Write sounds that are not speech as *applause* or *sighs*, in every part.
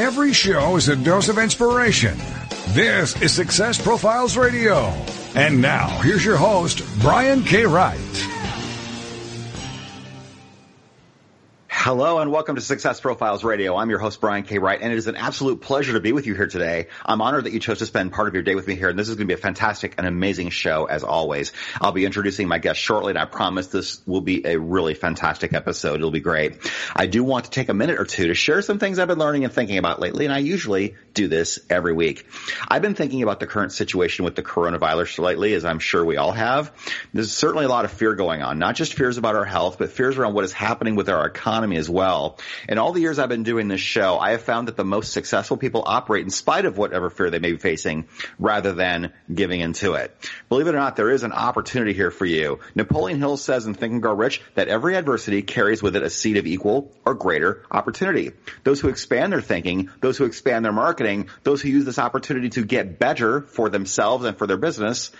Every show is a dose of inspiration. This is Success Profiles Radio. And now, here's your host, Brian K. Wright. Hello and welcome to Success Profiles Radio. I'm your host, Brian K. Wright, and it is an absolute pleasure to be with you here today. I'm honored that you chose to spend part of your day with me here, and this is going to be a fantastic and amazing show as always. I'll be introducing my guest shortly, and I promise this will be a really fantastic episode. It'll be great. I do want to take a minute or two to share some things I've been learning and thinking about lately, and I usually do this every week. I've been thinking about the current situation with the coronavirus lately, as I'm sure we all have. There's certainly a lot of fear going on, not just fears about our health, but fears around what is happening with our economy as well. In all the years I've been doing this show, I have found that the most successful people operate in spite of whatever fear they may be facing rather than giving into it. Believe it or not, there is an opportunity here for you. Napoleon Hill says in Think and Grow Rich that every adversity carries with it a seed of equal or greater opportunity. Those who expand their thinking, those who expand their marketing, those who use this opportunity to get better for themselves and for their business,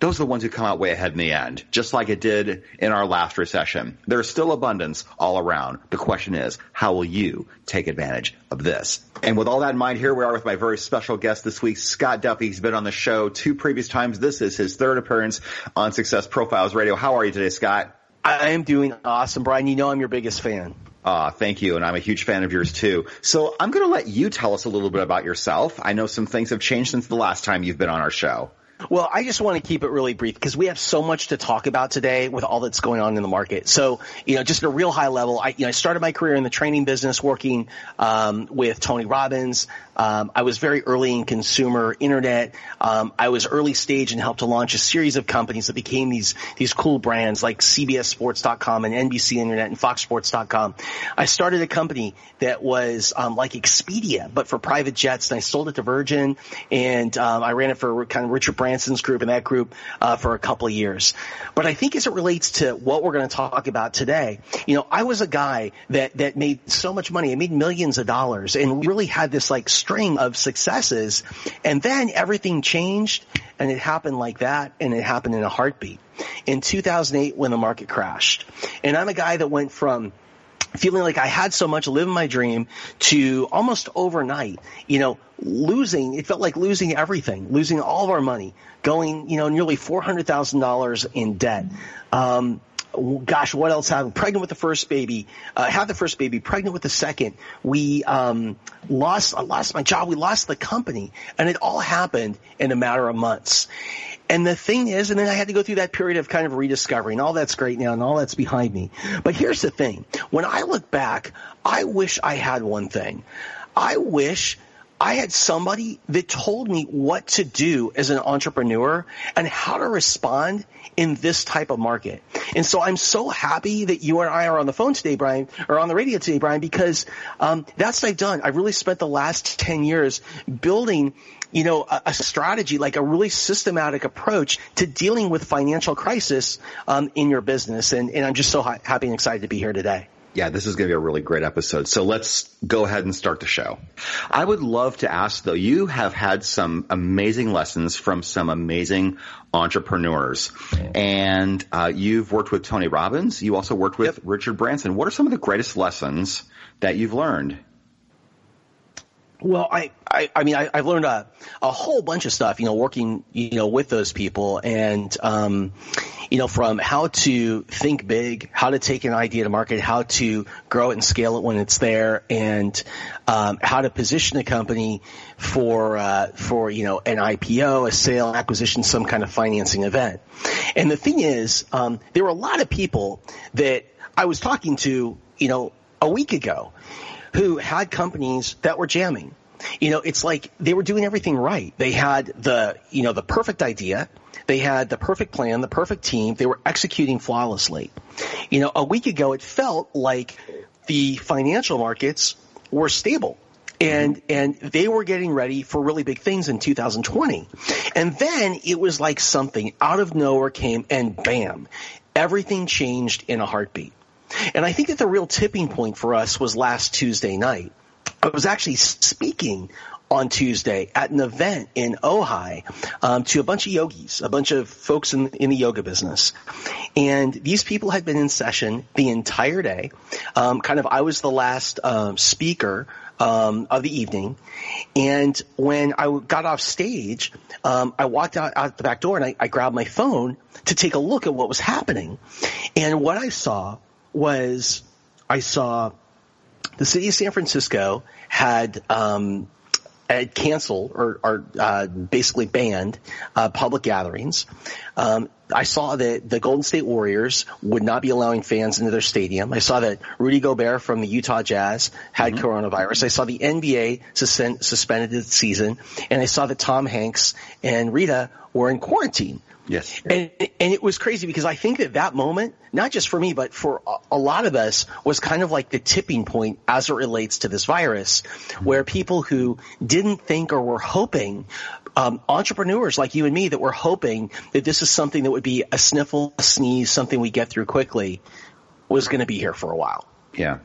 those are the ones who come out way ahead in the end, just like it did in our last recession. There's still abundance all around. The question is, how will you take advantage of this? And with all that in mind, here we are with my very special guest this week, Scott Duffy. He's been on the show two previous times. This is his third appearance on Success Profiles Radio. How are you today, Scott? I am doing awesome, Brian. You know I'm your biggest fan. Ah, uh, thank you, and I'm a huge fan of yours too. So I'm going to let you tell us a little bit about yourself. I know some things have changed since the last time you've been on our show. Well, I just want to keep it really brief because we have so much to talk about today with all that's going on in the market. So, you know, just at a real high level, I, you know, I started my career in the training business working um, with Tony Robbins. Um, I was very early in consumer internet. Um, I was early stage and helped to launch a series of companies that became these these cool brands like CBSSports.com and NBC Internet and FoxSports.com. I started a company that was um, like Expedia, but for private jets, and I sold it to Virgin, and um, I ran it for kind of Richard Branson's group and that group uh, for a couple of years. But I think as it relates to what we're going to talk about today, you know, I was a guy that that made so much money. I made millions of dollars and really had this like string of successes. And then everything changed and it happened like that and it happened in a heartbeat in 2008 when the market crashed. And I'm a guy that went from feeling like I had so much, living my dream to almost overnight, you know, losing, it felt like losing everything, losing all of our money, going, you know, nearly $400,000 in debt. Um, gosh, what else happened? Pregnant with the first baby, uh, had the first baby, pregnant with the second. We um, lost, I lost my job. We lost the company, and it all happened in a matter of months. And the thing is, and then I had to go through that period of kind of rediscovering. All that's great now, and all that's behind me. But here's the thing: when I look back, I wish I had one thing. I wish I had somebody that told me what to do as an entrepreneur and how to respond in this type of market. And so I'm so happy that you and I are on the phone today, Brian, or on the radio today, Brian, because um, that's what I've done. I've really spent the last 10 years building you know, a, a, strategy, like a really systematic approach to dealing with financial crisis um, in your business. And, and I'm just so ha- happy and excited to be here today. Yeah, this is going to be a really great episode. So let's go ahead and start the show. I would love to ask though, you have had some amazing lessons from some amazing entrepreneurs and uh, you've worked with Tony Robbins. You also worked with yep. Richard Branson. What are some of the greatest lessons that you've learned? Well, I, I, I mean, I, have learned a, a whole bunch of stuff, you know, working, you know, with those people and, um, you know, from how to think big, how to take an idea to market, how to grow it and scale it when it's there, and um, how to position a company for uh, for you know an IPO, a sale, acquisition, some kind of financing event. And the thing is, um, there were a lot of people that I was talking to, you know, a week ago, who had companies that were jamming. You know, it's like they were doing everything right. They had the, you know, the perfect idea. They had the perfect plan, the perfect team. They were executing flawlessly. You know, a week ago, it felt like the financial markets were stable and mm-hmm. and they were getting ready for really big things in 2020 and then it was like something out of nowhere came and bam everything changed in a heartbeat and i think that the real tipping point for us was last tuesday night i was actually speaking on Tuesday at an event in Ojai um, to a bunch of yogis, a bunch of folks in, in the yoga business. And these people had been in session the entire day. Um, kind of, I was the last um, speaker um, of the evening. And when I got off stage, um, I walked out, out the back door and I, I grabbed my phone to take a look at what was happening. And what I saw was I saw the city of San Francisco had um, had canceled or, or uh, basically banned uh, public gatherings. Um, I saw that the Golden State Warriors would not be allowing fans into their stadium. I saw that Rudy Gobert from the Utah Jazz had mm-hmm. coronavirus. I saw the NBA suspend, suspended the season, and I saw that Tom Hanks and Rita were in quarantine. Yes. And, and it was crazy because I think that that moment, not just for me, but for a lot of us was kind of like the tipping point as it relates to this virus where people who didn't think or were hoping, um, entrepreneurs like you and me that were hoping that this is something that would be a sniffle, a sneeze, something we get through quickly was going to be here for a while. Yeah.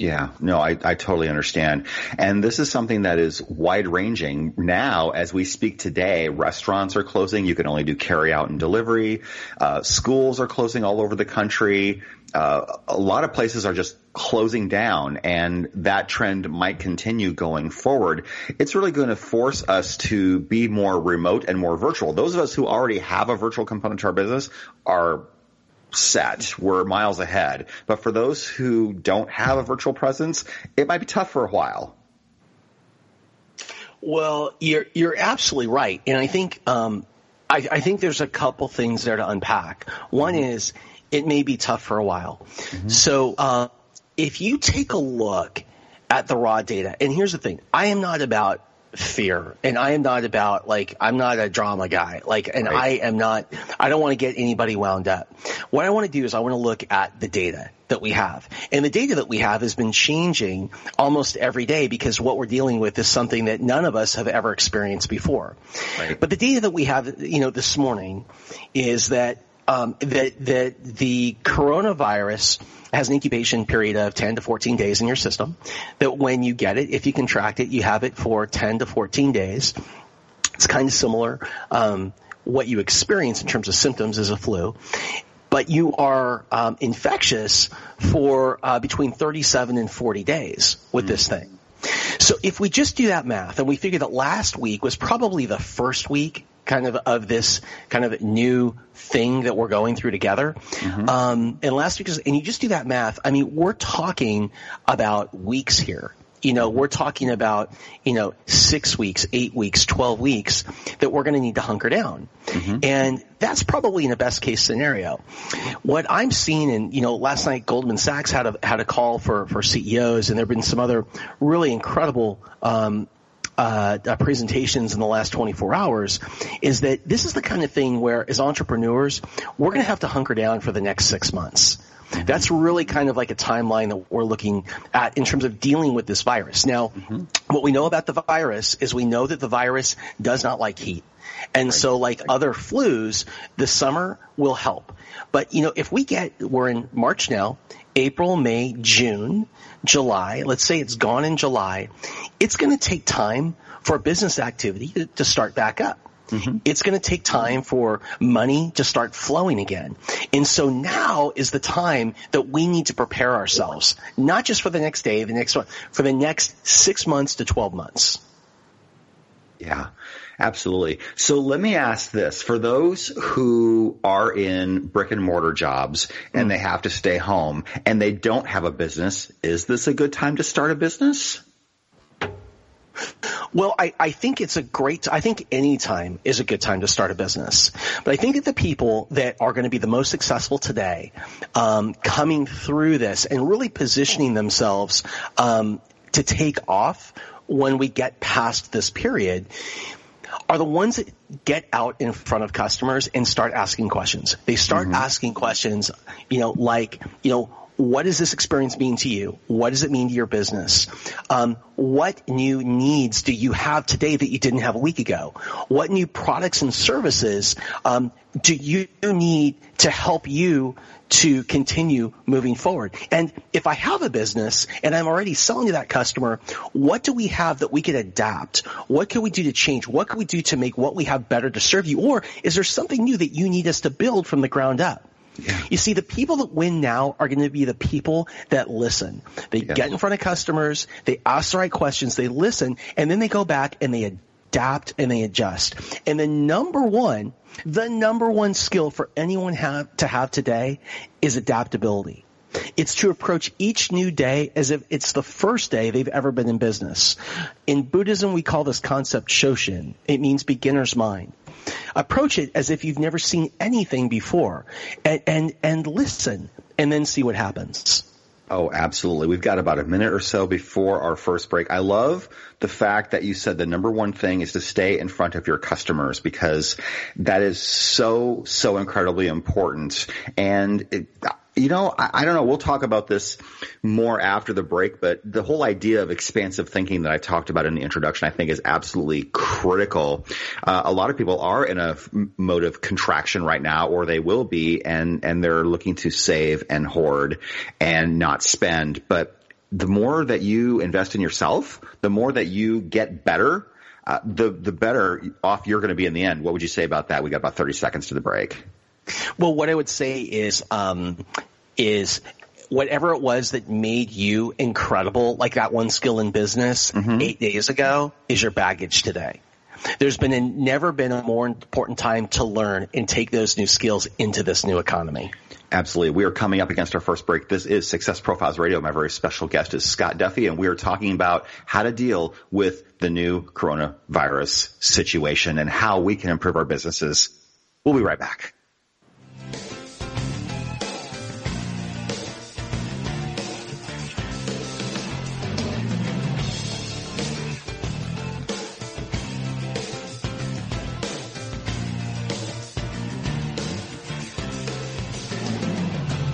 Yeah, no, I, I totally understand. And this is something that is wide ranging. Now, as we speak today, restaurants are closing. You can only do carry out and delivery. Uh, schools are closing all over the country. Uh, a lot of places are just closing down and that trend might continue going forward. It's really going to force us to be more remote and more virtual. Those of us who already have a virtual component to our business are set. We're miles ahead. But for those who don't have a virtual presence, it might be tough for a while. Well, you're you're absolutely right, and I think um, I, I, think there's a couple things there to unpack. One mm-hmm. is it may be tough for a while. Mm-hmm. So uh, if you take a look at the raw data, and here's the thing: I am not about fear and I am not about like I'm not a drama guy like and right. I am not I don't want to get anybody wound up. What I want to do is I want to look at the data that we have. And the data that we have has been changing almost every day because what we're dealing with is something that none of us have ever experienced before. Right. But the data that we have you know this morning is that um, that that the coronavirus has an incubation period of 10 to 14 days in your system. That when you get it, if you contract it, you have it for 10 to 14 days. It's kind of similar. Um, what you experience in terms of symptoms is a flu, but you are um, infectious for uh, between 37 and 40 days with mm-hmm. this thing. So if we just do that math and we figure that last week was probably the first week kind of of this kind of new thing that we're going through together. Mm-hmm. Um, and last week, and you just do that math. I mean, we're talking about weeks here. You know, we're talking about, you know, six weeks, eight weeks, 12 weeks that we're going to need to hunker down. Mm-hmm. And that's probably in a best case scenario. What I'm seeing and, you know, last night Goldman Sachs had a, had a call for, for CEOs and there have been some other really incredible, um, uh, uh, presentations in the last 24 hours is that this is the kind of thing where as entrepreneurs, we're going to have to hunker down for the next six months. That's really kind of like a timeline that we're looking at in terms of dealing with this virus. Now, mm-hmm. what we know about the virus is we know that the virus does not like heat. And right. so like other flus, the summer will help. But you know, if we get, we're in March now, April, May, June, July, let's say it's gone in July, it's going to take time for business activity to, start back up. Mm-hmm. It's going to take time for money to start flowing again. And so now is the time that we need to prepare ourselves, not just for the next day, the next one, for the next six months to 12 months. Yeah. Absolutely. So let me ask this. For those who are in brick and mortar jobs and mm. they have to stay home and they don't have a business, is this a good time to start a business? Well, I, I think it's a great, I think any time is a good time to start a business. But I think that the people that are going to be the most successful today, um, coming through this and really positioning themselves, um, to take off when we get past this period are the ones that get out in front of customers and start asking questions. They start mm-hmm. asking questions, you know, like, you know, what does this experience mean to you? What does it mean to your business? Um, what new needs do you have today that you didn't have a week ago? What new products and services um, do you need to help you to continue moving forward? And if I have a business and I'm already selling to that customer, what do we have that we could adapt? What can we do to change? What can we do to make what we have better to serve you? Or is there something new that you need us to build from the ground up? Yeah. You see, the people that win now are going to be the people that listen. They yes. get in front of customers, they ask the right questions, they listen, and then they go back and they adapt and they adjust. And the number one, the number one skill for anyone have, to have today is adaptability. It's to approach each new day as if it's the first day they've ever been in business. In Buddhism, we call this concept Shoshin. It means beginner's mind. Approach it as if you've never seen anything before and, and, and listen and then see what happens. Oh, absolutely. We've got about a minute or so before our first break. I love the fact that you said the number one thing is to stay in front of your customers because that is so, so incredibly important. And it, you know, I, I, don't know. We'll talk about this more after the break, but the whole idea of expansive thinking that I talked about in the introduction, I think is absolutely critical. Uh, a lot of people are in a mode of contraction right now, or they will be, and, and they're looking to save and hoard and not spend. But the more that you invest in yourself, the more that you get better, uh, the, the better off you're going to be in the end. What would you say about that? We got about 30 seconds to the break. Well, what I would say is, um, is whatever it was that made you incredible, like that one skill in business mm-hmm. eight days ago, is your baggage today. There's been a, never been a more important time to learn and take those new skills into this new economy. Absolutely. We are coming up against our first break. This is Success Profiles Radio. My very special guest is Scott Duffy, and we are talking about how to deal with the new coronavirus situation and how we can improve our businesses. We'll be right back.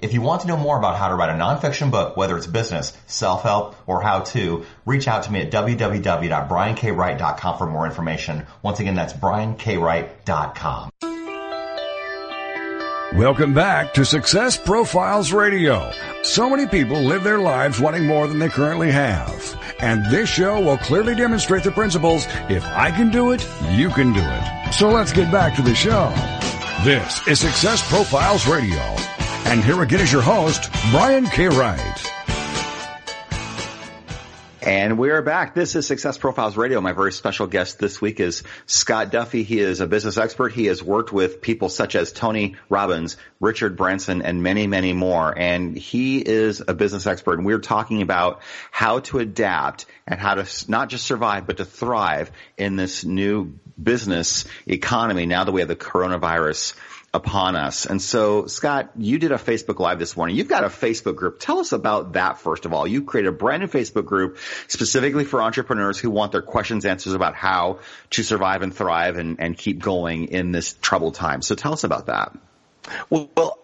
If you want to know more about how to write a nonfiction book, whether it's business, self-help, or how to, reach out to me at www.briankwright.com for more information. Once again, that's briankwright.com. Welcome back to Success Profiles Radio. So many people live their lives wanting more than they currently have. And this show will clearly demonstrate the principles, if I can do it, you can do it. So let's get back to the show. This is Success Profiles Radio. And here again is your host, Brian K. Wright. And we are back. This is Success Profiles Radio. My very special guest this week is Scott Duffy. He is a business expert. He has worked with people such as Tony Robbins, Richard Branson, and many, many more. And he is a business expert. And we're talking about how to adapt and how to not just survive, but to thrive in this new business economy now that we have the coronavirus upon us. And so, Scott, you did a Facebook Live this morning. You've got a Facebook group. Tell us about that first of all. You created a brand new Facebook group specifically for entrepreneurs who want their questions answers about how to survive and thrive and, and keep going in this troubled time. So tell us about that. Well, well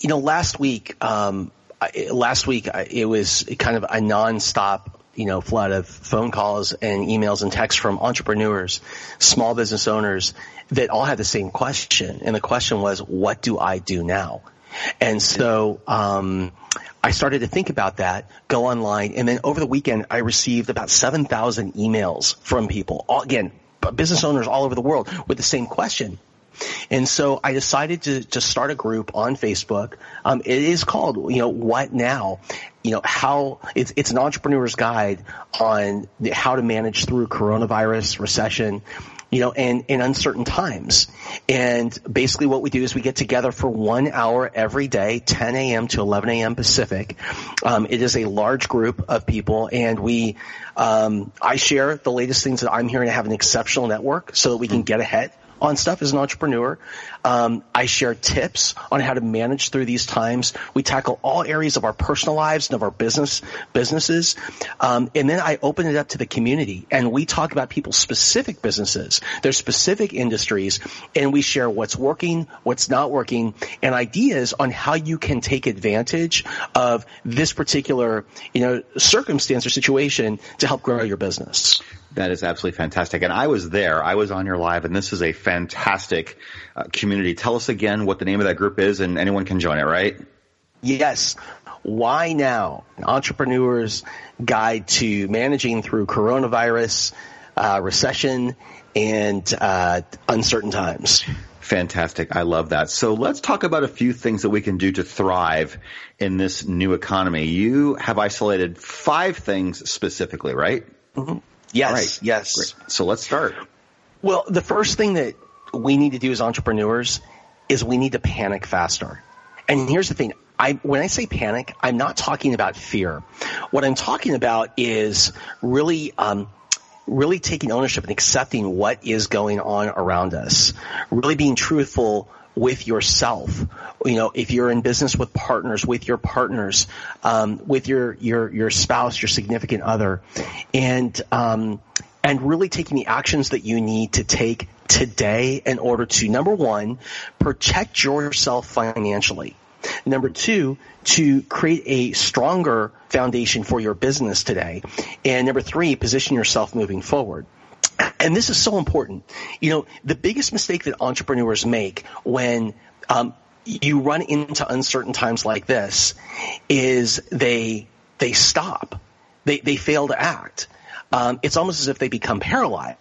you know, last week, um, last week it was kind of a nonstop you know, flood of phone calls and emails and texts from entrepreneurs, small business owners that all had the same question. And the question was, what do I do now? And so, um, I started to think about that, go online, and then over the weekend, I received about 7,000 emails from people, all, again, business owners all over the world with the same question. And so I decided to, to start a group on Facebook. Um, it is called, you know, What Now? You know, how it's, it's an entrepreneur's guide on the, how to manage through coronavirus, recession, you know, and in uncertain times. And basically what we do is we get together for one hour every day, 10 a.m. to 11 a.m. Pacific. Um, it is a large group of people and we, um, I share the latest things that I'm hearing to have an exceptional network so that we can get ahead on stuff as an entrepreneur. Um, I share tips on how to manage through these times. We tackle all areas of our personal lives and of our business businesses, um, and then I open it up to the community, and we talk about people's specific businesses, their specific industries, and we share what's working, what's not working, and ideas on how you can take advantage of this particular, you know, circumstance or situation to help grow your business. That is absolutely fantastic. And I was there. I was on your live, and this is a fantastic uh, community. Tell us again what the name of that group is, and anyone can join it, right? Yes. Why now? An entrepreneur's guide to managing through coronavirus, uh, recession, and uh, uncertain times. Fantastic. I love that. So let's talk about a few things that we can do to thrive in this new economy. You have isolated five things specifically, right? Mm-hmm. Yes. Right. Yes. Great. So let's start. Well, the first thing that we need to do as entrepreneurs is we need to panic faster. And here's the thing. I, when I say panic, I'm not talking about fear. What I'm talking about is really, um, really taking ownership and accepting what is going on around us. Really being truthful with yourself. You know, if you're in business with partners, with your partners, um, with your your your spouse, your significant other, and um, and really taking the actions that you need to take today in order to number one, protect yourself financially. Number two, to create a stronger foundation for your business today. And number three, position yourself moving forward and this is so important. You know, the biggest mistake that entrepreneurs make when um, you run into uncertain times like this is they they stop. They they fail to act. Um, it's almost as if they become paralyzed.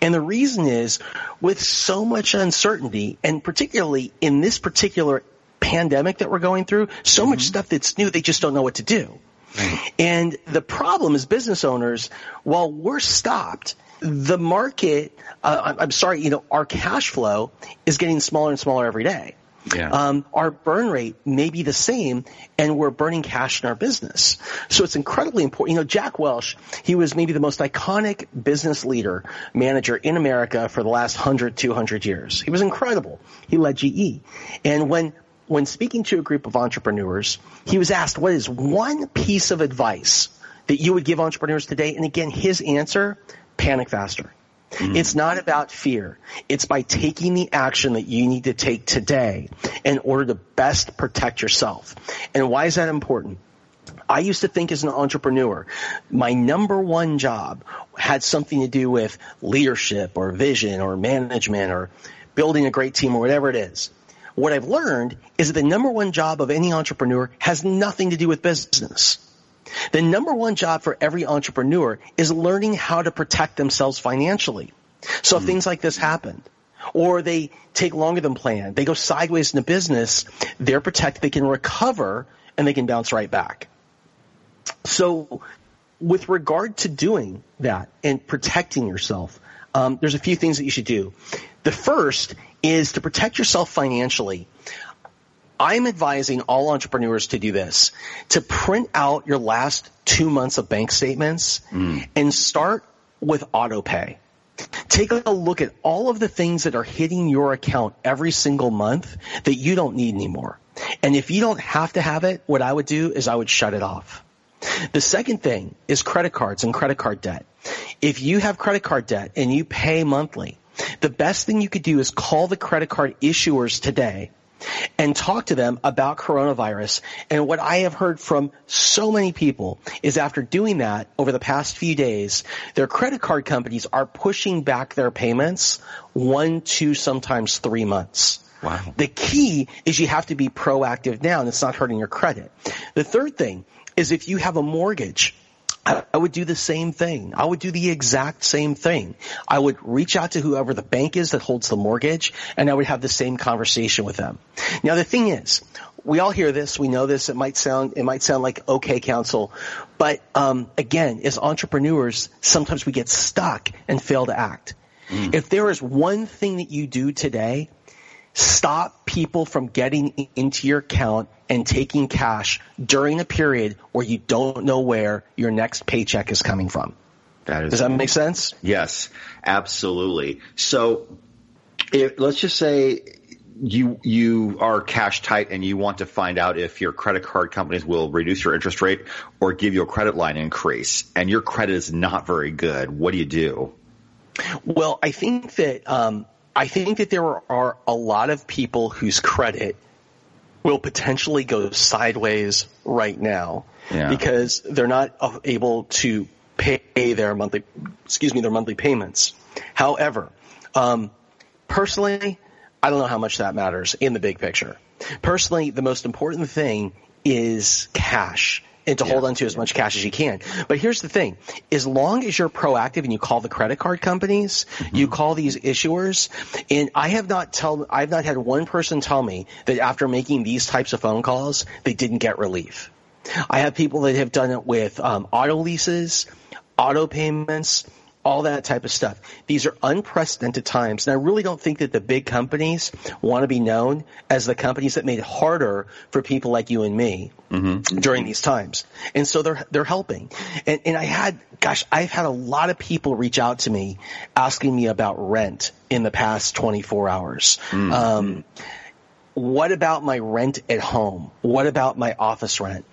And the reason is with so much uncertainty, and particularly in this particular pandemic that we're going through, so mm-hmm. much stuff that's new, they just don't know what to do. Right. And the problem is business owners, while we're stopped, the market, uh, I'm sorry, you know, our cash flow is getting smaller and smaller every day. Yeah. Um, our burn rate may be the same, and we're burning cash in our business. So it's incredibly important. You know, Jack Welch, he was maybe the most iconic business leader, manager in America for the last 100, 200 years. He was incredible. He led GE. And when when speaking to a group of entrepreneurs, he was asked, what is one piece of advice that you would give entrepreneurs today? And again, his answer panic faster. Mm-hmm. It's not about fear. It's by taking the action that you need to take today in order to best protect yourself. And why is that important? I used to think as an entrepreneur, my number one job had something to do with leadership or vision or management or building a great team or whatever it is. What I've learned is that the number one job of any entrepreneur has nothing to do with business. The number one job for every entrepreneur is learning how to protect themselves financially. So if mm. things like this happen, or they take longer than planned, they go sideways in the business, they're protected, they can recover, and they can bounce right back. So with regard to doing that and protecting yourself, um, there's a few things that you should do. The first is to protect yourself financially. I'm advising all entrepreneurs to do this, to print out your last two months of bank statements mm. and start with autopay. Take a look at all of the things that are hitting your account every single month that you don't need anymore. And if you don't have to have it, what I would do is I would shut it off. The second thing is credit cards and credit card debt. If you have credit card debt and you pay monthly, the best thing you could do is call the credit card issuers today and talk to them about coronavirus. And what I have heard from so many people is after doing that over the past few days, their credit card companies are pushing back their payments one, two, sometimes three months. Wow. The key is you have to be proactive now and it's not hurting your credit. The third thing is if you have a mortgage, I, would do the same thing. I would do the exact same thing. I would reach out to whoever the bank is that holds the mortgage and I would have the same conversation with them. Now the thing is, we all hear this, we know this, it might sound, it might sound like okay counsel, but, um, again, as entrepreneurs, sometimes we get stuck and fail to act. Mm. If there is one thing that you do today stop people from getting into your account and taking cash during a period where you don't know where your next paycheck is coming from. That is, Does that make sense? Yes, absolutely. So if, let's just say you you are cash tight and you want to find out if your credit card companies will reduce your interest rate or give you a credit line increase and your credit is not very good what do you do well i think that um, I think that there are a lot of people whose credit will potentially go sideways right now yeah. because they're not able to pay their monthly, excuse me, their monthly payments. However, um, personally, I don't know how much that matters in the big picture. Personally, the most important thing is cash and to yeah. hold on to as much cash as you can. But here's the thing. As long as you're proactive and you call the credit card companies, mm-hmm. you call these issuers, and I have not tell, I've not had one person tell me that after making these types of phone calls, they didn't get relief. I have people that have done it with um, auto leases, auto payments, all that type of stuff. These are unprecedented times, and I really don't think that the big companies want to be known as the companies that made it harder for people like you and me mm-hmm. during these times. And so they're they're helping. And, and I had, gosh, I've had a lot of people reach out to me asking me about rent in the past 24 hours. Mm-hmm. Um, what about my rent at home? What about my office rent?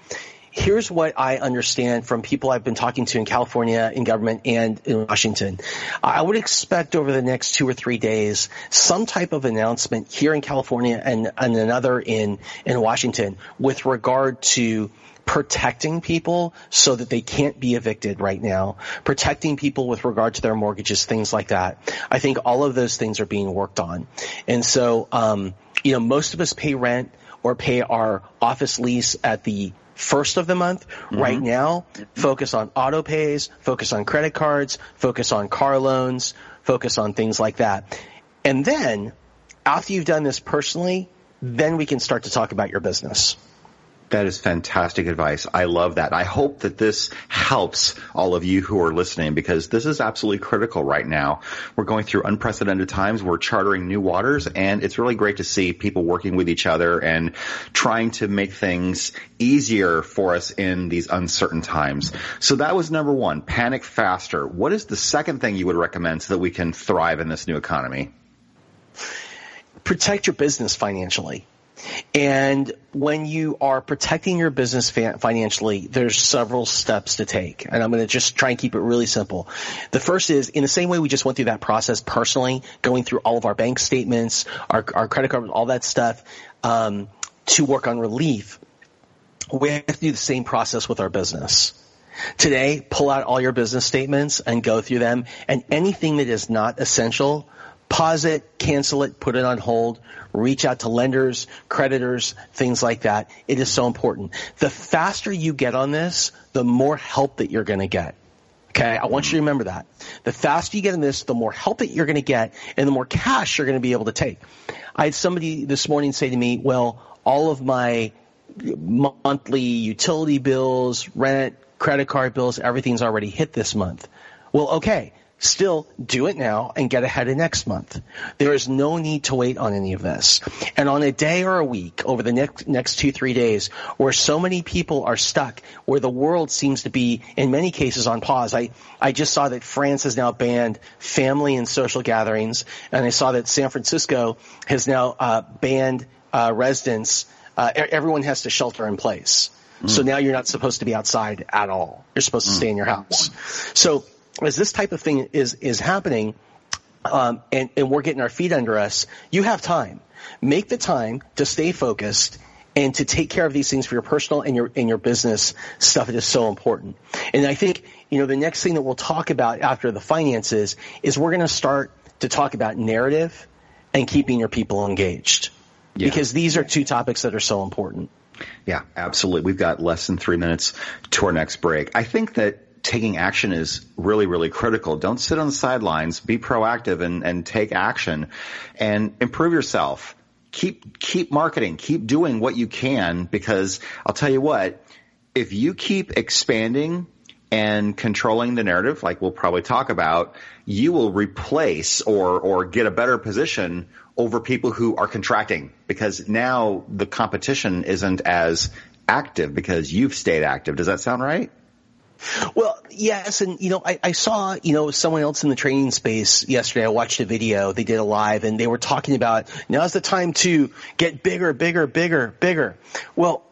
Here's what I understand from people I've been talking to in California, in government, and in Washington. I would expect over the next two or three days some type of announcement here in California and, and another in, in Washington with regard to protecting people so that they can't be evicted right now, protecting people with regard to their mortgages, things like that. I think all of those things are being worked on. And so, um, you know, most of us pay rent or pay our office lease at the first of the month. Mm-hmm. Right now, focus on auto pays, focus on credit cards, focus on car loans, focus on things like that. And then, after you've done this personally, then we can start to talk about your business. That is fantastic advice. I love that. I hope that this helps all of you who are listening because this is absolutely critical right now. We're going through unprecedented times. We're chartering new waters and it's really great to see people working with each other and trying to make things easier for us in these uncertain times. So that was number one, panic faster. What is the second thing you would recommend so that we can thrive in this new economy? Protect your business financially. And when you are protecting your business financially, there's several steps to take. And I'm going to just try and keep it really simple. The first is in the same way we just went through that process personally, going through all of our bank statements, our, our credit card, all that stuff, um, to work on relief. We have to do the same process with our business. Today, pull out all your business statements and go through them and anything that is not essential, pause it, cancel it, put it on hold, reach out to lenders, creditors, things like that. It is so important. The faster you get on this, the more help that you're going to get. Okay, I want you to remember that. The faster you get in this, the more help that you're going to get and the more cash you're going to be able to take. I had somebody this morning say to me, well, all of my monthly utility bills, rent, credit card bills, everything's already hit this month. Well, okay. Still, do it now and get ahead of next month. There is no need to wait on any of this. And on a day or a week over the next, next two, three days where so many people are stuck, where the world seems to be in many cases on pause. I, I just saw that France has now banned family and social gatherings and I saw that San Francisco has now uh, banned uh, residents. Uh, everyone has to shelter in place. Mm. So now you're not supposed to be outside at all. You're supposed to mm. stay in your house. So as this type of thing is is happening, um, and, and we're getting our feet under us, you have time. Make the time to stay focused and to take care of these things for your personal and your and your business stuff it is so important. And I think you know the next thing that we'll talk about after the finances is we're going to start to talk about narrative and keeping your people engaged yeah. because these are two topics that are so important. Yeah, absolutely. We've got less than three minutes to our next break. I think that taking action is really, really critical. Don't sit on the sidelines. Be proactive and, and take action and improve yourself. Keep, keep marketing. Keep doing what you can because I'll tell you what, if you keep expanding and controlling the narrative, like we'll probably talk about, you will replace or, or get a better position over people who are contracting because now the competition isn't as active because you've stayed active. Does that sound right? Well, yes, and you know, I, I, saw you know someone else in the training space yesterday. I watched a video. They did a live, and they were talking about now's the time to get bigger, bigger, bigger, bigger. Well,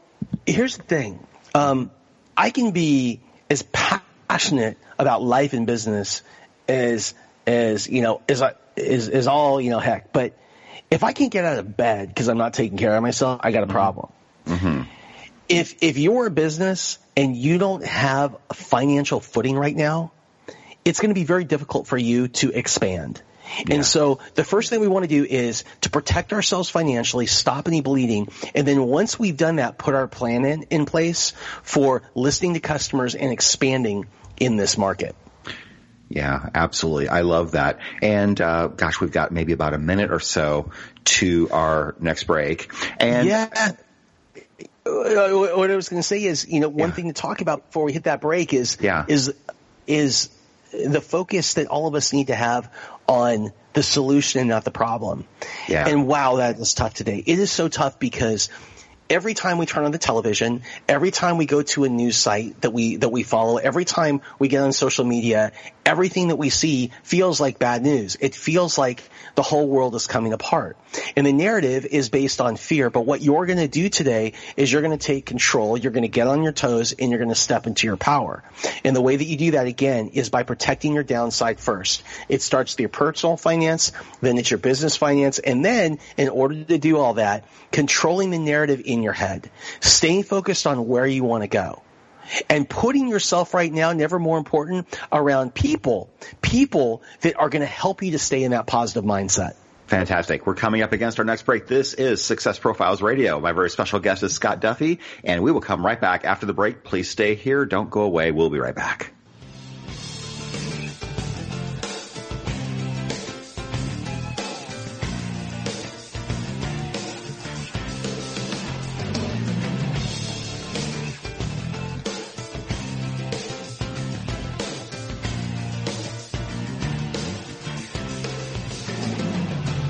here's the thing. Um, I can be as passionate about life and business as as you know as is is all you know heck, but if I can't get out of bed because I'm not taking care of myself, I got a mm-hmm. problem. Mm-hmm. If if you're a business and you don't have a financial footing right now, it's going to be very difficult for you to expand. Yeah. And so the first thing we want to do is to protect ourselves financially, stop any bleeding, and then once we've done that, put our plan in, in place for listening to customers and expanding in this market. Yeah, absolutely. I love that. And uh, gosh, we've got maybe about a minute or so to our next break. And yeah. Uh, what I was going to say is, you know, one yeah. thing to talk about before we hit that break is, yeah. is, is the focus that all of us need to have on the solution and not the problem. Yeah. And wow, that is tough today. It is so tough because every time we turn on the television, every time we go to a news site that we that we follow, every time we get on social media, everything that we see feels like bad news. It feels like the whole world is coming apart. And the narrative is based on fear, but what you're going to do today is you're going to take control, you're going to get on your toes, and you're going to step into your power. And the way that you do that again is by protecting your downside first. It starts with your personal finance, then it's your business finance, and then in order to do all that, controlling the narrative in your head, staying focused on where you want to go and putting yourself right now, never more important, around people, people that are going to help you to stay in that positive mindset. Fantastic. We're coming up against our next break. This is Success Profiles Radio. My very special guest is Scott Duffy, and we will come right back after the break. Please stay here. Don't go away. We'll be right back.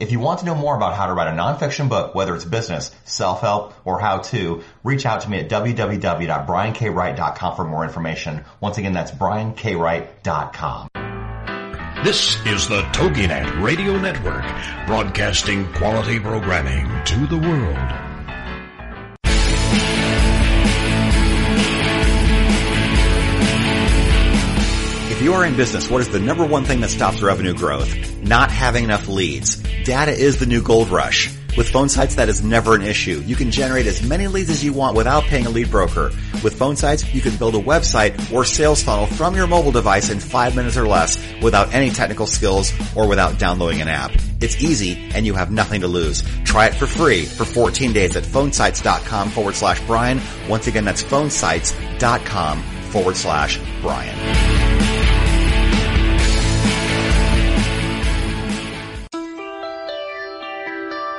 If you want to know more about how to write a nonfiction book, whether it's business, self-help, or how to, reach out to me at www.briankwright.com for more information. Once again, that's briankwright.com. This is the TogiNet Radio Network, broadcasting quality programming to the world. If you are in business, what is the number one thing that stops revenue growth? Not having enough leads. Data is the new gold rush. With phone sites, that is never an issue. You can generate as many leads as you want without paying a lead broker. With phone sites, you can build a website or sales funnel from your mobile device in five minutes or less without any technical skills or without downloading an app. It's easy and you have nothing to lose. Try it for free for 14 days at phonesites.com forward slash Brian. Once again, that's phonesites.com forward slash Brian.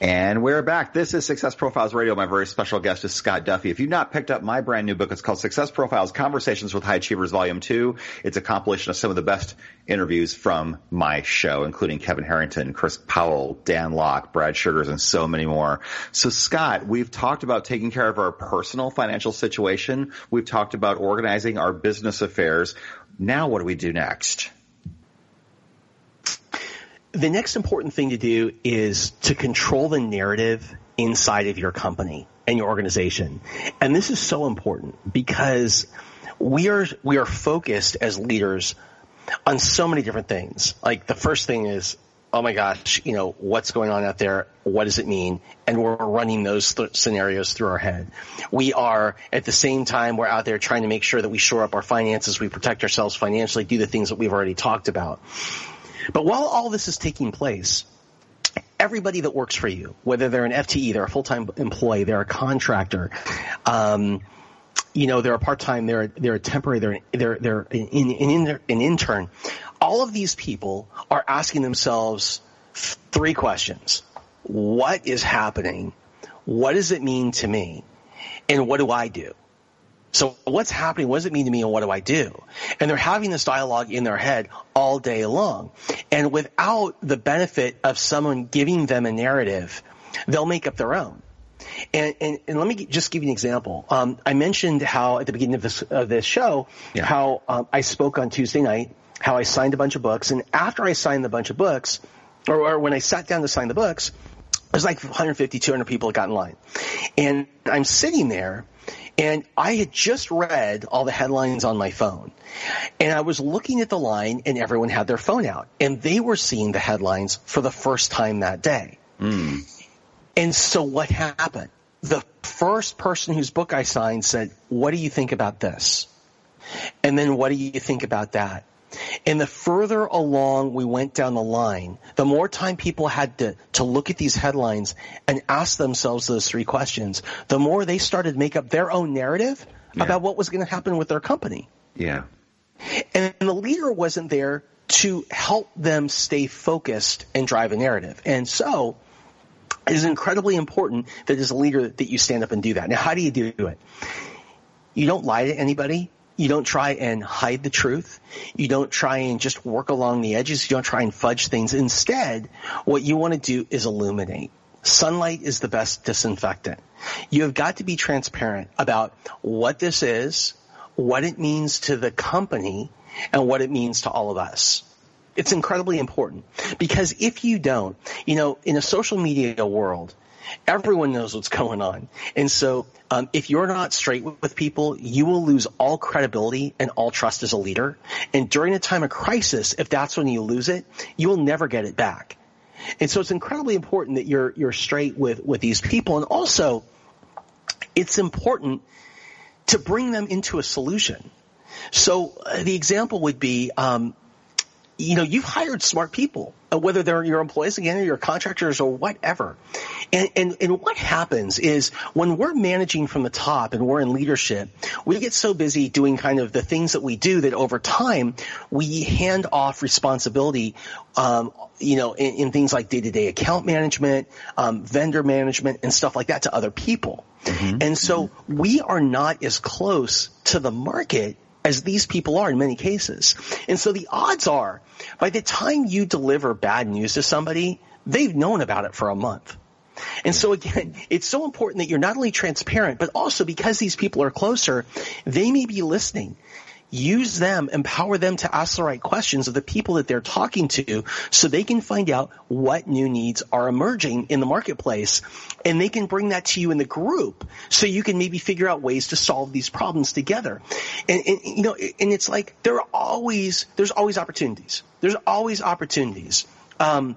And we're back. This is Success Profiles Radio. My very special guest is Scott Duffy. If you've not picked up my brand new book, it's called Success Profiles Conversations with High Achievers Volume 2. It's a compilation of some of the best interviews from my show, including Kevin Harrington, Chris Powell, Dan Lok, Brad Sugars, and so many more. So Scott, we've talked about taking care of our personal financial situation. We've talked about organizing our business affairs. Now what do we do next? The next important thing to do is to control the narrative inside of your company and your organization. And this is so important because we are, we are focused as leaders on so many different things. Like the first thing is, oh my gosh, you know, what's going on out there? What does it mean? And we're running those th- scenarios through our head. We are, at the same time, we're out there trying to make sure that we shore up our finances, we protect ourselves financially, do the things that we've already talked about. But while all this is taking place, everybody that works for you, whether they're an FTE, they're a full-time employee, they're a contractor, um, you know, they're a part-time, they're they're a temporary, they're they're they're an, an, an intern. All of these people are asking themselves three questions: What is happening? What does it mean to me? And what do I do? So what's happening? What does it mean to me and what do I do? And they're having this dialogue in their head all day long. And without the benefit of someone giving them a narrative, they'll make up their own. And, and, and let me just give you an example. Um, I mentioned how at the beginning of this, of this show, yeah. how um, I spoke on Tuesday night, how I signed a bunch of books. And after I signed the bunch of books, or, or when I sat down to sign the books, there's like 150, 200 people that got in line. And I'm sitting there and I had just read all the headlines on my phone. And I was looking at the line and everyone had their phone out. And they were seeing the headlines for the first time that day. Mm. And so what happened? The first person whose book I signed said, what do you think about this? And then what do you think about that? And the further along we went down the line, the more time people had to, to look at these headlines and ask themselves those three questions, the more they started to make up their own narrative yeah. about what was going to happen with their company. Yeah. And the leader wasn't there to help them stay focused and drive a narrative. And so it is incredibly important that as a leader that you stand up and do that. Now, how do you do it? You don't lie to anybody. You don't try and hide the truth. You don't try and just work along the edges. You don't try and fudge things. Instead, what you want to do is illuminate. Sunlight is the best disinfectant. You have got to be transparent about what this is, what it means to the company, and what it means to all of us. It's incredibly important because if you don't, you know, in a social media world, everyone knows what's going on. And so um, if you're not straight with people, you will lose all credibility and all trust as a leader. And during a time of crisis, if that's when you lose it, you will never get it back. And so it's incredibly important that you're you're straight with with these people, and also it's important to bring them into a solution. So uh, the example would be, um, you know, you've hired smart people, uh, whether they're your employees again or your contractors or whatever. And, and, and what happens is when we're managing from the top and we're in leadership, we get so busy doing kind of the things that we do that over time we hand off responsibility, um, you know, in, in, things like day-to-day account management, um, vendor management, and stuff like that to other people. Mm-hmm. And so mm-hmm. we are not as close to the market as these people are in many cases. And so the odds are, by the time you deliver bad news to somebody, they've known about it for a month. And so again, *laughs* it's so important that you're not only transparent, but also because these people are closer, they may be listening use them, empower them to ask the right questions of the people that they're talking to so they can find out what new needs are emerging in the marketplace and they can bring that to you in the group so you can maybe figure out ways to solve these problems together. And, and you know, and it's like there are always, there's always opportunities. There's always opportunities. Um,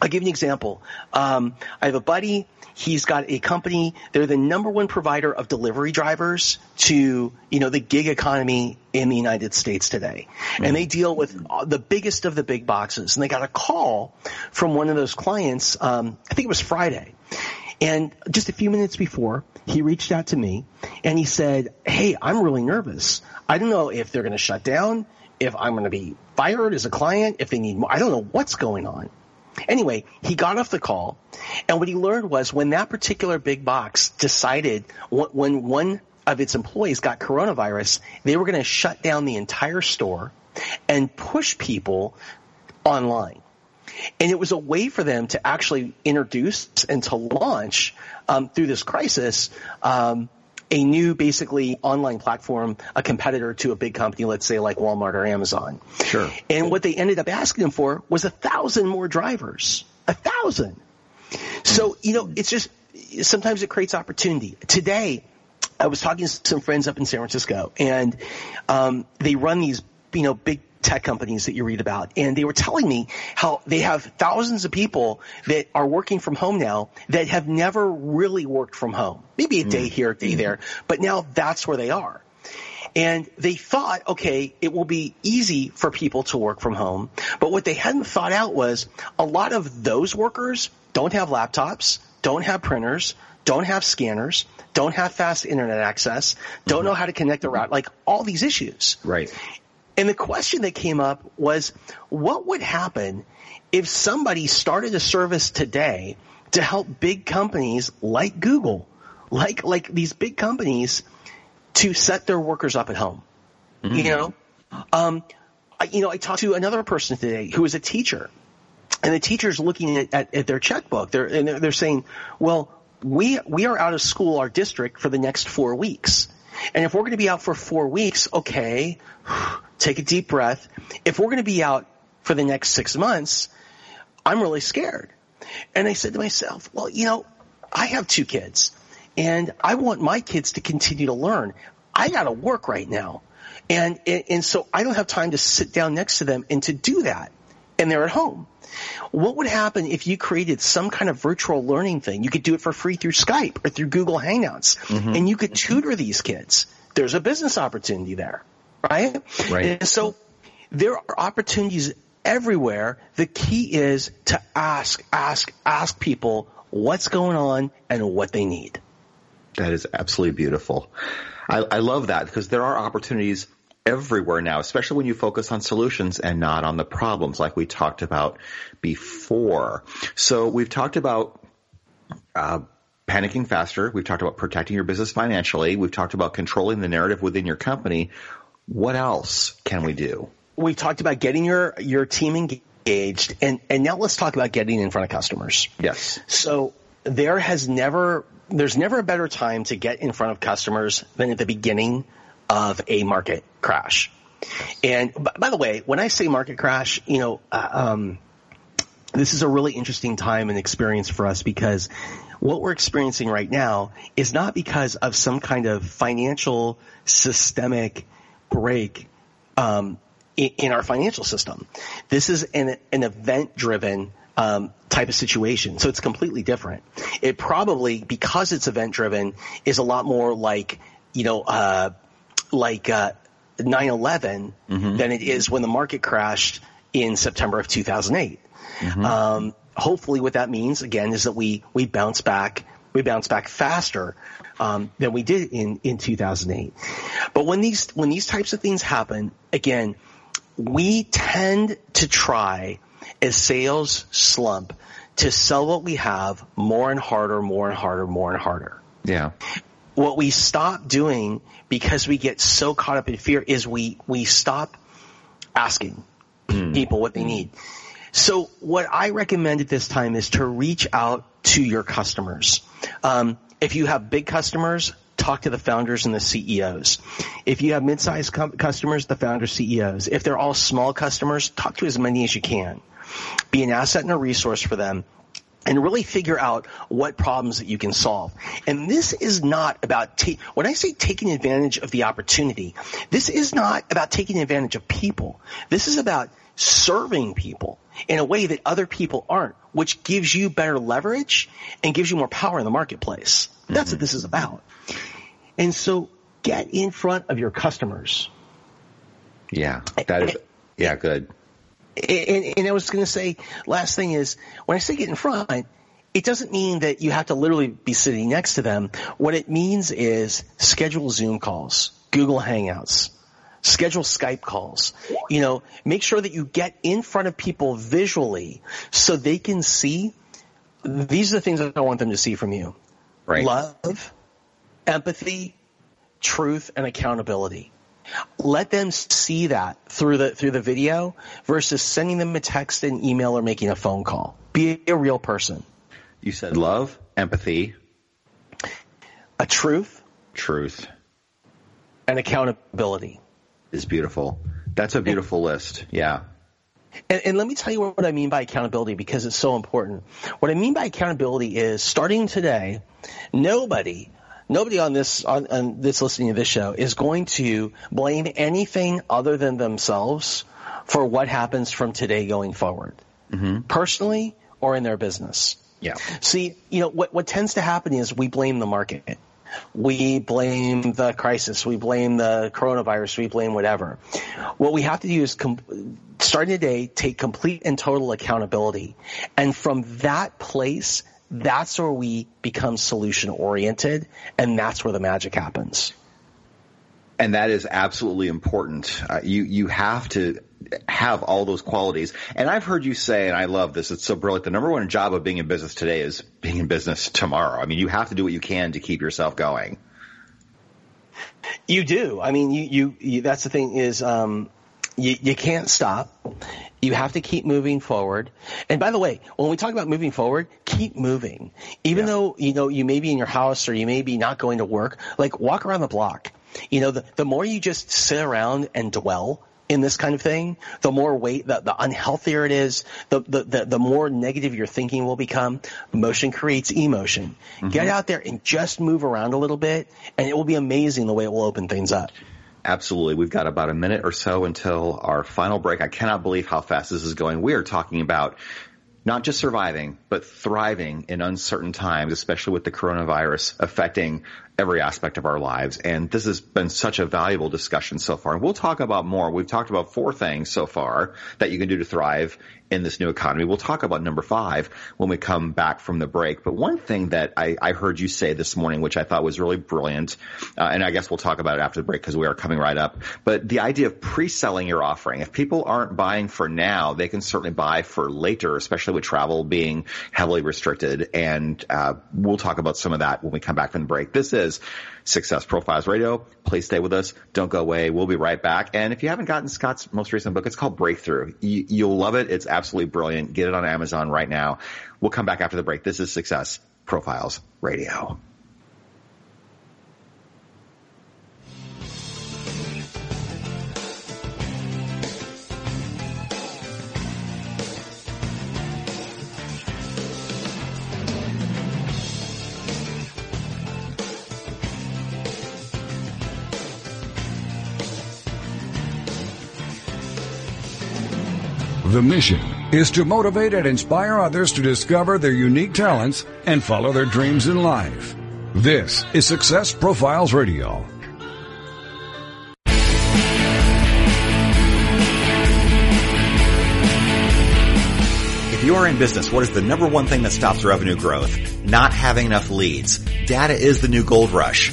I'll give you an example. Um, I have a buddy He's got a company. They're the number one provider of delivery drivers to, you know, the gig economy in the United States today. Mm-hmm. And they deal with the biggest of the big boxes. And they got a call from one of those clients, um, I think it was Friday. And just a few minutes before, he reached out to me and he said, Hey, I'm really nervous. I don't know if they're going to shut down, if I'm going to be fired as a client, if they need more. I don't know what's going on. Anyway, he got off the call, and what he learned was when that particular big box decided when one of its employees got coronavirus, they were going to shut down the entire store and push people online. And it was a way for them to actually introduce and to launch um, through this crisis um, a new, basically, online platform, a competitor to a big company, let's say like Walmart or Amazon. Sure. And what they ended up asking them for was a thousand more drivers. A thousand. So, you know, it's just, sometimes it creates opportunity. Today, I was talking to some friends up in San Francisco, and um, they run these, you know, big tech companies that you read about, and they were telling me how they have thousands of people that are working from home now that have never really worked from home. Maybe a day mm. here, a day there, but now that's where they are. And they thought, okay, it will be easy for people to work from home. But what they hadn't thought out was a lot of those workers don't have laptops, don't have printers, don't have scanners, don't have fast internet access, don't mm-hmm. know how to connect the route, like all these issues. Right. And the question that came up was, what would happen if somebody started a service today to help big companies like Google, like, like these big companies to set their workers up at home? Mm-hmm. You know, um, I, you know, I talked to another person today who is a teacher and the teacher's looking at, at, at their checkbook. They're, and they're, they're saying, well, we, we are out of school, our district for the next four weeks. And if we're going to be out for four weeks, okay, *sighs* take a deep breath. If we're going to be out for the next six months, I'm really scared. And I said to myself, well, you know, I have two kids and I want my kids to continue to learn. I got to work right now. And, and so I don't have time to sit down next to them and to do that. And they're at home. What would happen if you created some kind of virtual learning thing? You could do it for free through Skype or through Google Hangouts mm-hmm. and you could tutor these kids. There's a business opportunity there right? Right. And so there are opportunities everywhere. The key is to ask, ask, ask people what's going on and what they need. That is absolutely beautiful. I, I love that because there are opportunities everywhere now, especially when you focus on solutions and not on the problems like we talked about before. So we've talked about uh, panicking faster. We've talked about protecting your business financially. We've talked about controlling the narrative within your company. What else can we do? We talked about getting your, your team engaged and, and now let's talk about getting in front of customers. Yes. So there has never, there's never a better time to get in front of customers than at the beginning of a market crash. And by the way, when I say market crash, you know, uh, um, this is a really interesting time and experience for us because what we're experiencing right now is not because of some kind of financial systemic break um, in, in, our financial system. This is an, an event driven um, type of situation, so it's completely different. It probably because it's event driven is a lot more like you know uh, like uh, 9/11 mm-hmm. than it is when the market crashed in September of 2008. Mm-hmm. Um, hopefully, what that means again is that we we bounce back we bounce back faster um, than we did in in 2008. But when these when these types of things happen, again, we tend to try as sales slump to sell what we have more and harder, more and harder, more and harder. Yeah. What we stop doing because we get so caught up in fear is we we stop asking mm. people what they need. So what I recommend at this time is to reach out to your customers. Um, if you have big customers, talk to the founders and the CEOs. If you have mid-sized com- customers, the founders, CEOs. If they're all small customers, talk to as many as you can. Be an asset and a resource for them and really figure out what problems that you can solve. And this is not about, ta- when I say taking advantage of the opportunity, this is not about taking advantage of people. This is about serving people in a way that other people aren't, which gives you better leverage and gives you more power in the marketplace. That's mm-hmm. what this is about. And so get in front of your customers. Yeah, that is, yeah, good. And, and I was going to say, last thing is, when I say get in front, it doesn't mean that you have to literally be sitting next to them. What it means is schedule Zoom calls, Google Hangouts, Schedule Skype calls. You know, make sure that you get in front of people visually so they can see these are the things that I want them to see from you. Right. Love, empathy, truth, and accountability. Let them see that through the through the video versus sending them a text, an email, or making a phone call. Be a real person. You said love, empathy, a truth, truth, and accountability is beautiful. That's a beautiful list. Yeah. And, and, let me tell you what I mean by accountability because it's so important. What I mean by accountability is starting today, nobody, nobody on this on, on this listening to this show is going to blame anything other than themselves for what happens from today going forward, mm-hmm. personally or in their business. Yeah. See, you know what what tends to happen is we blame the market. We blame the crisis. We blame the coronavirus. We blame whatever. What we have to do is, com- starting today, take complete and total accountability. And from that place, that's where we become solution oriented and that's where the magic happens. And that is absolutely important. Uh, you, you have to have all those qualities. And I've heard you say, and I love this, it's so brilliant. The number one job of being in business today is being in business tomorrow. I mean, you have to do what you can to keep yourself going. You do. I mean, you, you, you that's the thing is, um, you, you can't stop. You have to keep moving forward. And by the way, when we talk about moving forward, keep moving. Even yeah. though, you know, you may be in your house or you may be not going to work, like walk around the block. You know, the, the more you just sit around and dwell in this kind of thing, the more weight, the, the unhealthier it is, the, the, the, the, more negative your thinking will become. Motion creates emotion. Mm-hmm. Get out there and just move around a little bit and it will be amazing the way it will open things up. Absolutely. We've got about a minute or so until our final break. I cannot believe how fast this is going. We are talking about not just surviving, but thriving in uncertain times, especially with the coronavirus affecting every aspect of our lives. And this has been such a valuable discussion so far. And we'll talk about more. We've talked about four things so far that you can do to thrive in this new economy. We'll talk about number five when we come back from the break. But one thing that I, I heard you say this morning, which I thought was really brilliant, uh, and I guess we'll talk about it after the break because we are coming right up. But the idea of pre-selling your offering. If people aren't buying for now, they can certainly buy for later, especially with travel being heavily restricted. And uh, we'll talk about some of that when we come back from the break. This is is Success Profiles Radio. Please stay with us. Don't go away. We'll be right back. And if you haven't gotten Scott's most recent book, it's called Breakthrough. You, will love it. It's absolutely brilliant. Get it on Amazon right now. We'll come back after the break. This is Success Profiles Radio. The mission is to motivate and inspire others to discover their unique talents and follow their dreams in life. This is Success Profiles Radio. If you are in business, what is the number one thing that stops revenue growth? Not having enough leads. Data is the new gold rush.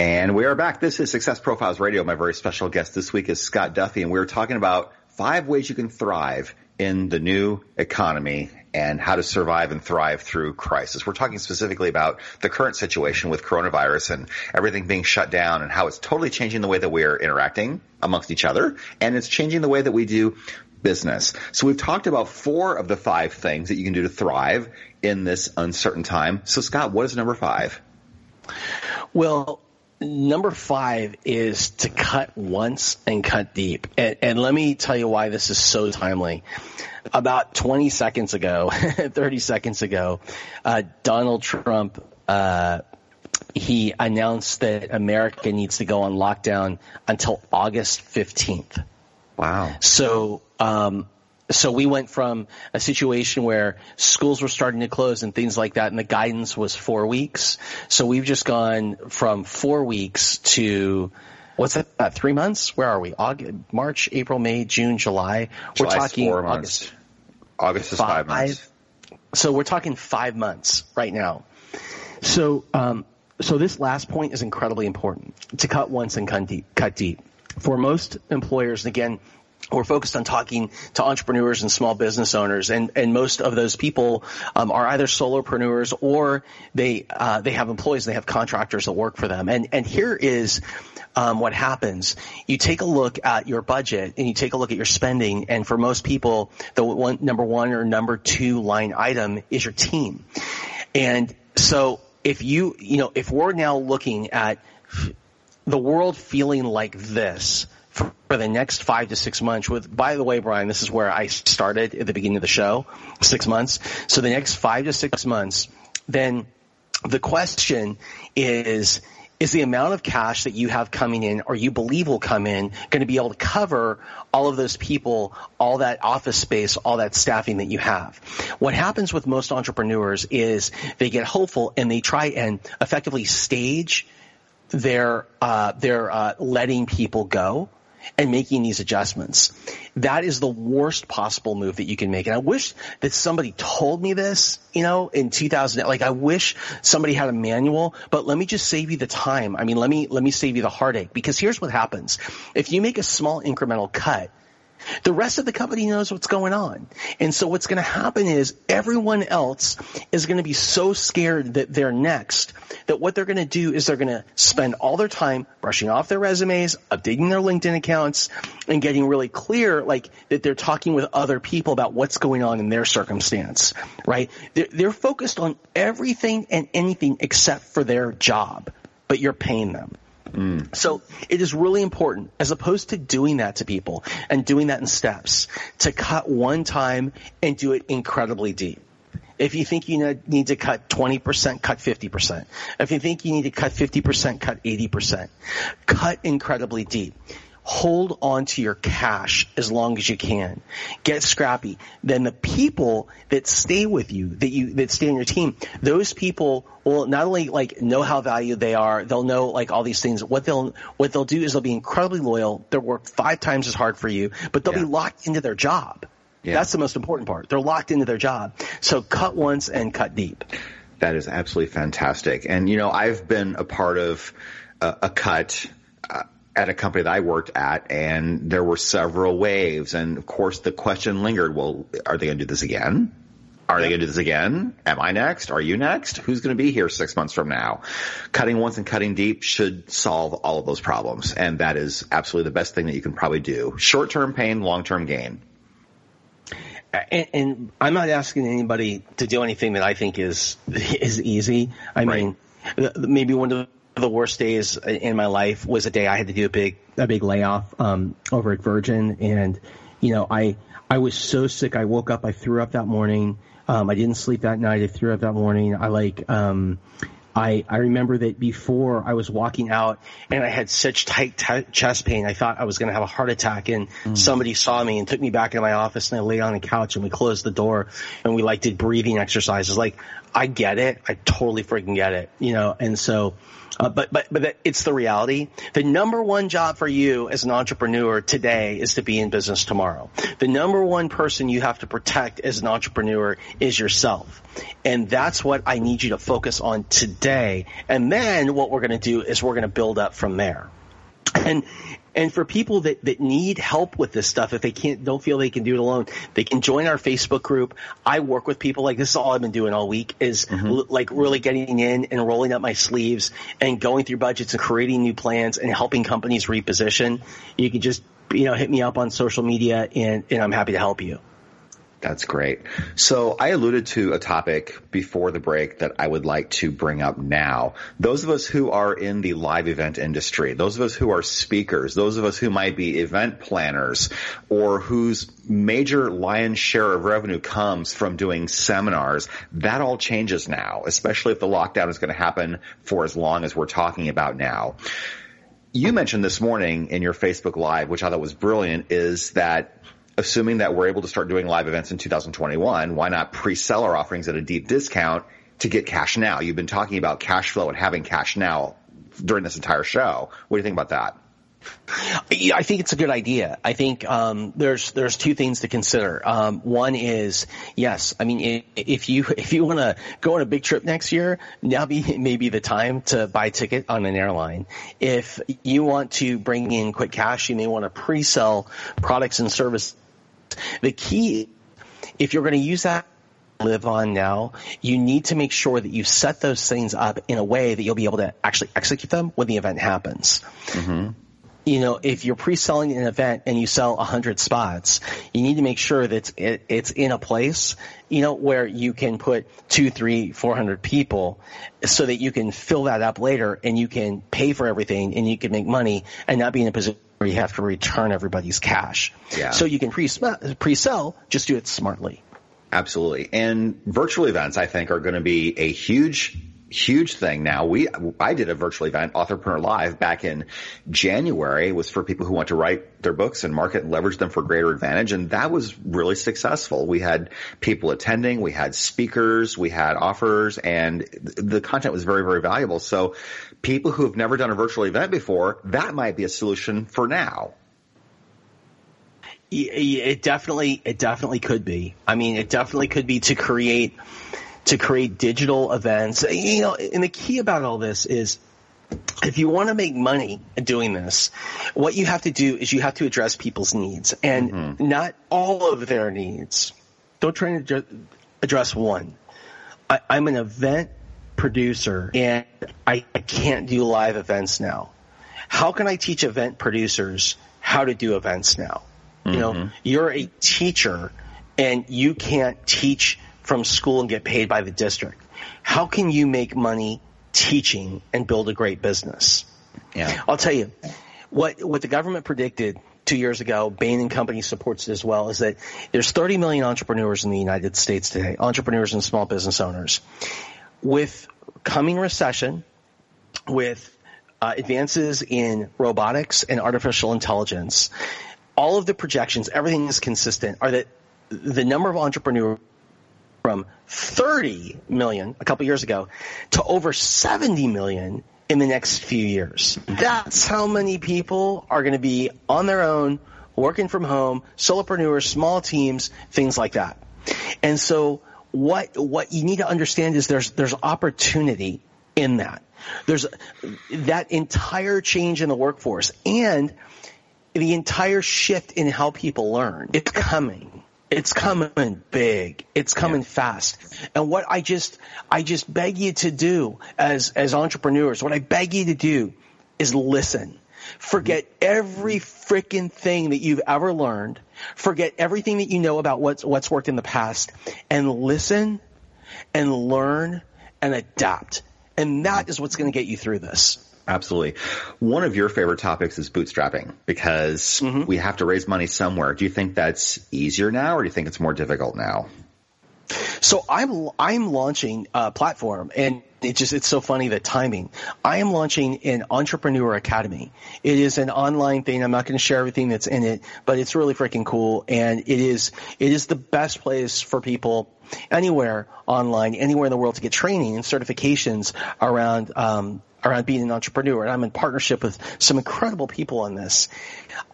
And we are back. This is Success Profiles Radio. My very special guest this week is Scott Duffy, and we are talking about five ways you can thrive in the new economy and how to survive and thrive through crisis. We're talking specifically about the current situation with coronavirus and everything being shut down and how it's totally changing the way that we're interacting amongst each other and it's changing the way that we do business. So we've talked about four of the five things that you can do to thrive in this uncertain time. So Scott, what is number five? Well, number five is to cut once and cut deep. And, and, let me tell you why this is so timely. About 20 seconds ago, *laughs* 30 seconds ago, uh, Donald Trump, uh, he announced that America needs to go on lockdown until August 15th. Wow. So, um, so we went from a situation where schools were starting to close and things like that, and the guidance was four weeks. So we've just gone from four weeks to what's that? Uh, three months? Where are we? August, March, April, May, June, July. We're talking August. Months. August is five, five, months. So we're talking five months right now. So, um, so this last point is incredibly important to cut once and cut deep. Cut deep. For most employers, and again, we're focused on talking to entrepreneurs and small business owners, and, and most of those people um, are either solopreneurs or they uh, they have employees, they have contractors that work for them. And and here is um, what happens. You take a look at your budget and you take a look at your spending, and for most people, the one number one or number two line item is your team. And so if you you know if we're now looking at the world feeling like this for, the next five to six months with, by the way, Brian, this is where I started at the beginning of the show, six months. So the next five to six months, then the question is, is the amount of cash that you have coming in or you believe will come in going to be able to cover all of those people, all that office space, all that staffing that you have? What happens with most entrepreneurs is they get hopeful and they try and effectively stage their, uh, their, uh, letting people go and making these adjustments. That is the worst possible move that you can make. And I wish that somebody told me this, you know, in 2000. Like I wish somebody had a manual, but let me just save you the time. I mean, let me, let me save you the heartache because here's what happens. If you make a small incremental cut, the rest of the company knows what's going on. And so what's going to happen is everyone else is going to be so scared that they're next that what they're going to do is they're going to spend all their time brushing off their resumes, updating their LinkedIn accounts, and getting really clear, like that they're talking with other people about what's going on in their circumstance, right? They're, they're focused on everything and anything except for their job, but you're paying them. So it is really important, as opposed to doing that to people and doing that in steps, to cut one time and do it incredibly deep. If you think you need to cut 20%, cut 50%. If you think you need to cut 50%, cut 80%. Cut incredibly deep hold on to your cash as long as you can. Get scrappy. Then the people that stay with you, that you, that stay on your team, those people will not only like know how valued they are, they'll know like all these things. What they'll, what they'll do is they'll be incredibly loyal. They'll work five times as hard for you, but they'll yeah. be locked into their job. Yeah. That's the most important part. They're locked into their job. So cut once and cut deep. That is absolutely fantastic. And you know, I've been a part of a, a cut uh, at a company that I worked at and there were several waves. And of course the question lingered, well, are they going to do this again? Are they going to do this again? Am I next? Are you next? Who's going to be here six months from now? Cutting once and cutting deep should solve all of those problems. And that is absolutely the best thing that you can probably do. Short-term pain, long-term gain. And, and, I'm not asking anybody to do anything that I think is is easy. I right. mean, maybe one of the worst days in my life was a day I had to do a big a big layoff um, over at Virgin, and you know I I was so sick. I woke up, I threw up that morning. Um, I didn't sleep that night. I threw up that morning. I like um, I, I remember that before I was walking out and I had such tight t- chest pain. I thought I was going to have a heart attack and mm. somebody saw me and took me back into my office and I laid on the couch and we closed the door and we like did breathing exercises. Like I get it. I totally freaking get it, you know, and so, uh, but but but it's the reality. The number one job for you as an entrepreneur today is to be in business tomorrow. The number one person you have to protect as an entrepreneur is yourself, and that's what I need you to focus on today. And then what we're going to do is we're going to build up from there. And And for people that, that need help with this stuff, if they can't, don't feel they can do it alone, they can join our Facebook group. I work with people like this is all I've been doing all week is mm-hmm. l- like really getting in and rolling up my sleeves and going through budgets and creating new plans and helping companies reposition. You can just, you know, hit me up on social media and, and I'm happy to help you. That's great. So I alluded to a topic before the break that I would like to bring up now. Those of us who are in the live event industry, those of us who are speakers, those of us who might be event planners or whose major lion's share of revenue comes from doing seminars, that all changes now, especially if the lockdown is going to happen for as long as we're talking about now. You mentioned this morning in your Facebook Live, which I thought was brilliant, is that assuming that we're able to start doing live events in 2021, why not pre-sell our offerings at a deep discount to get cash now? You've been talking about cash flow and having cash now during this entire show. What do you think about that? I think it's a good idea. I think um, there's there's two things to consider. Um, one is yes, I mean if you *laughs* if you want to go on a big trip next year, now be *laughs* maybe the time to buy a ticket on an airline. If you want to bring in quick cash, you may want to pre-sell products and services the key, if you're going to use that live on now, you need to make sure that you set those things up in a way that you'll be able to actually execute them when the event happens. Mm-hmm. You know, if you're pre-selling an event and you sell 100 spots, you need to make sure that it's, it's in a place, you know, where you can put two, three, four hundred people so that you can fill that up later and you can pay for everything and you can make money and not be in a position where you have to return everybody's cash. Yeah. So you can pre pre-sell, just do it smartly. Absolutely. And virtual events, I think, are going to be a huge huge thing now. We, I did a virtual event, Authorpreneur Live, back in January. It was for people who want to write their books and market and leverage them for greater advantage. And that was really successful. We had people attending, we had speakers, we had offers, and the content was very, very valuable. So people who have never done a virtual event before, that might be a solution for now. It definitely, it definitely could be. I mean, it definitely could be to create to create digital events. You know, and the key about all this is if you want to make money doing this, what you have to do is you have to address people's needs and mm-hmm. not all of their needs. Don't try to address one. I, am an event producer and I, I can't do live events now. How can I teach event producers how to do events now? Mm-hmm. You know, mm-hmm. you're a teacher and you can't teach from school and get paid by the district. How can you make money teaching and build a great business? Yeah. I'll tell you what what the government predicted two years ago, Bain and Company supports it as well, is that there's 30 million entrepreneurs in the United States today, entrepreneurs and small business owners. With coming recession, with uh, advances in robotics and artificial intelligence, all of the projections, everything is consistent, are that the number of entrepreneurs from 30 million a couple years ago to over 70 million in the next few years. That's how many people are going to be on their own, working from home, solopreneurs, small teams, things like that. And so what what you need to understand is there's there's opportunity in that. There's that entire change in the workforce and the entire shift in how people learn. It's coming. It's coming big. It's coming yeah. fast. And what I just, I just beg you to do as, as entrepreneurs, what I beg you to do is listen. Forget every freaking thing that you've ever learned. Forget everything that you know about what's, what's worked in the past and listen and learn and adapt. And that is what's going to get you through this. Absolutely. One of your favorite topics is bootstrapping because mm-hmm. we have to raise money somewhere. Do you think that's easier now or do you think it's more difficult now? So I'm I'm launching a platform and it just it's so funny the timing. I am launching an entrepreneur academy. It is an online thing. I'm not going to share everything that's in it, but it's really freaking cool and it is it is the best place for people anywhere online, anywhere in the world to get training and certifications around um, around being an entrepreneur. And I'm in partnership with some incredible people on this.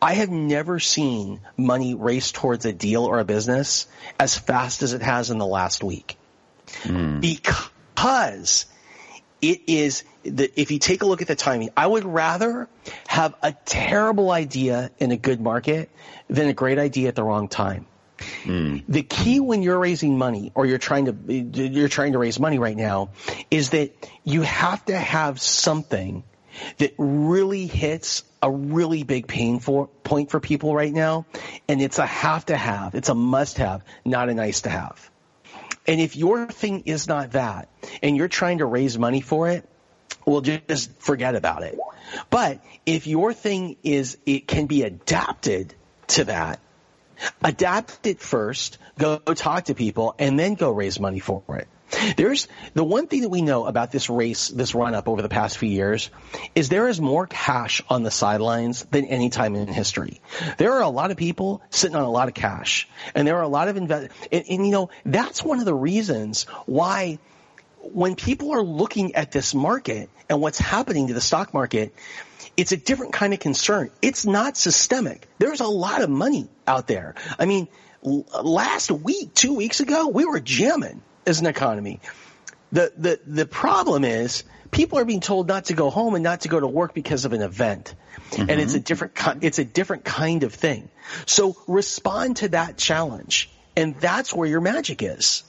I have never seen money race towards a deal or a business as fast as it has in the last week. Mm. Because it is the, if you take a look at the timing, I would rather have a terrible idea in a good market than a great idea at the wrong time. Mm. The key when you're raising money or you're trying to you're trying to raise money right now is that you have to have something that really hits a really big pain for, point for people right now and it's a have to have. It's a must have not a nice to have. And if your thing is not that and you're trying to raise money for it well just forget about it. But if your thing is it can be adapted to that Adapt it first, go talk to people, and then go raise money for it. There's the one thing that we know about this race, this run up over the past few years, is there is more cash on the sidelines than any time in history. There are a lot of people sitting on a lot of cash, and there are a lot of invest. And, and you know that's one of the reasons why when people are looking at this market and what's happening to the stock market, it's a different kind of concern. It's not systemic. There's a lot of money out there. I mean, last week, two weeks ago, we were jamming as an economy. The, the, the problem is people are being told not to go home and not to go to work because of an event. Mm-hmm. And it's a different, it's a different kind of thing. So respond to that challenge. And that's where your magic is.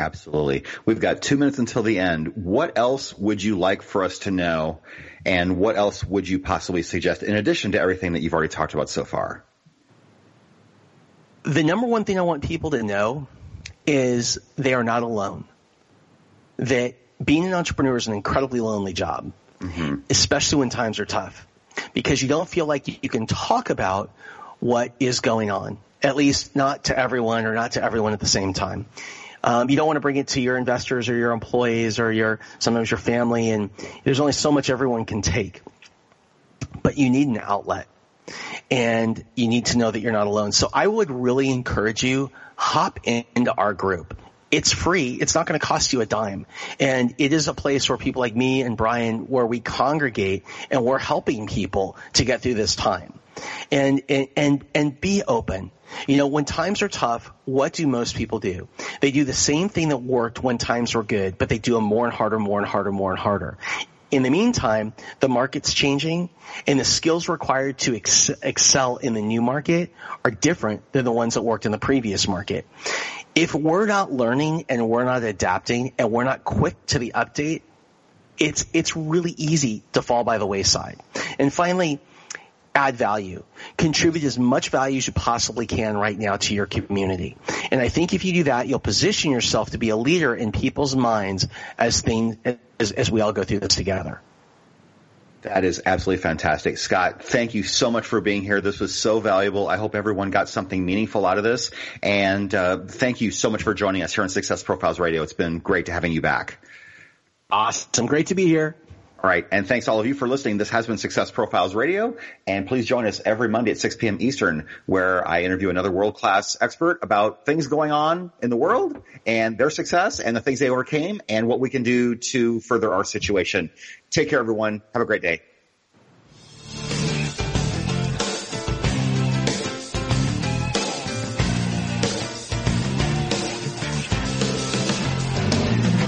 Absolutely. We've got two minutes until the end. What else would you like for us to know? And what else would you possibly suggest in addition to everything that you've already talked about so far? The number one thing I want people to know is they are not alone. That being an entrepreneur is an incredibly lonely job, mm-hmm. especially when times are tough, because you don't feel like you can talk about what is going on, at least not to everyone or not to everyone at the same time. Um, you don't want to bring it to your investors or your employees or your sometimes your family, and there's only so much everyone can take. But you need an outlet, and you need to know that you're not alone. So I would really encourage you hop into our group. It's free. It's not going to cost you a dime. And it is a place where people like me and Brian, where we congregate and we're helping people to get through this time. And, and, and, and be open. You know, when times are tough, what do most people do? They do the same thing that worked when times were good, but they do them more and harder, more and harder, more and harder. In the meantime, the market's changing and the skills required to ex- excel in the new market are different than the ones that worked in the previous market. If we're not learning and we're not adapting and we're not quick to the update, it's, it's really easy to fall by the wayside. And finally, add value. Contribute as much value as you possibly can right now to your community. And I think if you do that, you'll position yourself to be a leader in people's minds as things, as, as we all go through this together. That is absolutely fantastic. Scott, thank you so much for being here. This was so valuable. I hope everyone got something meaningful out of this. And uh, thank you so much for joining us here on Success Profiles Radio. It's been great to having you back. Awesome. Great to be here. All right. And thanks all of you for listening. This has been Success Profiles Radio. And please join us every Monday at 6 p.m. Eastern, where I interview another world-class expert about things going on in the world and their success and the things they overcame and what we can do to further our situation. Take care, everyone. Have a great day.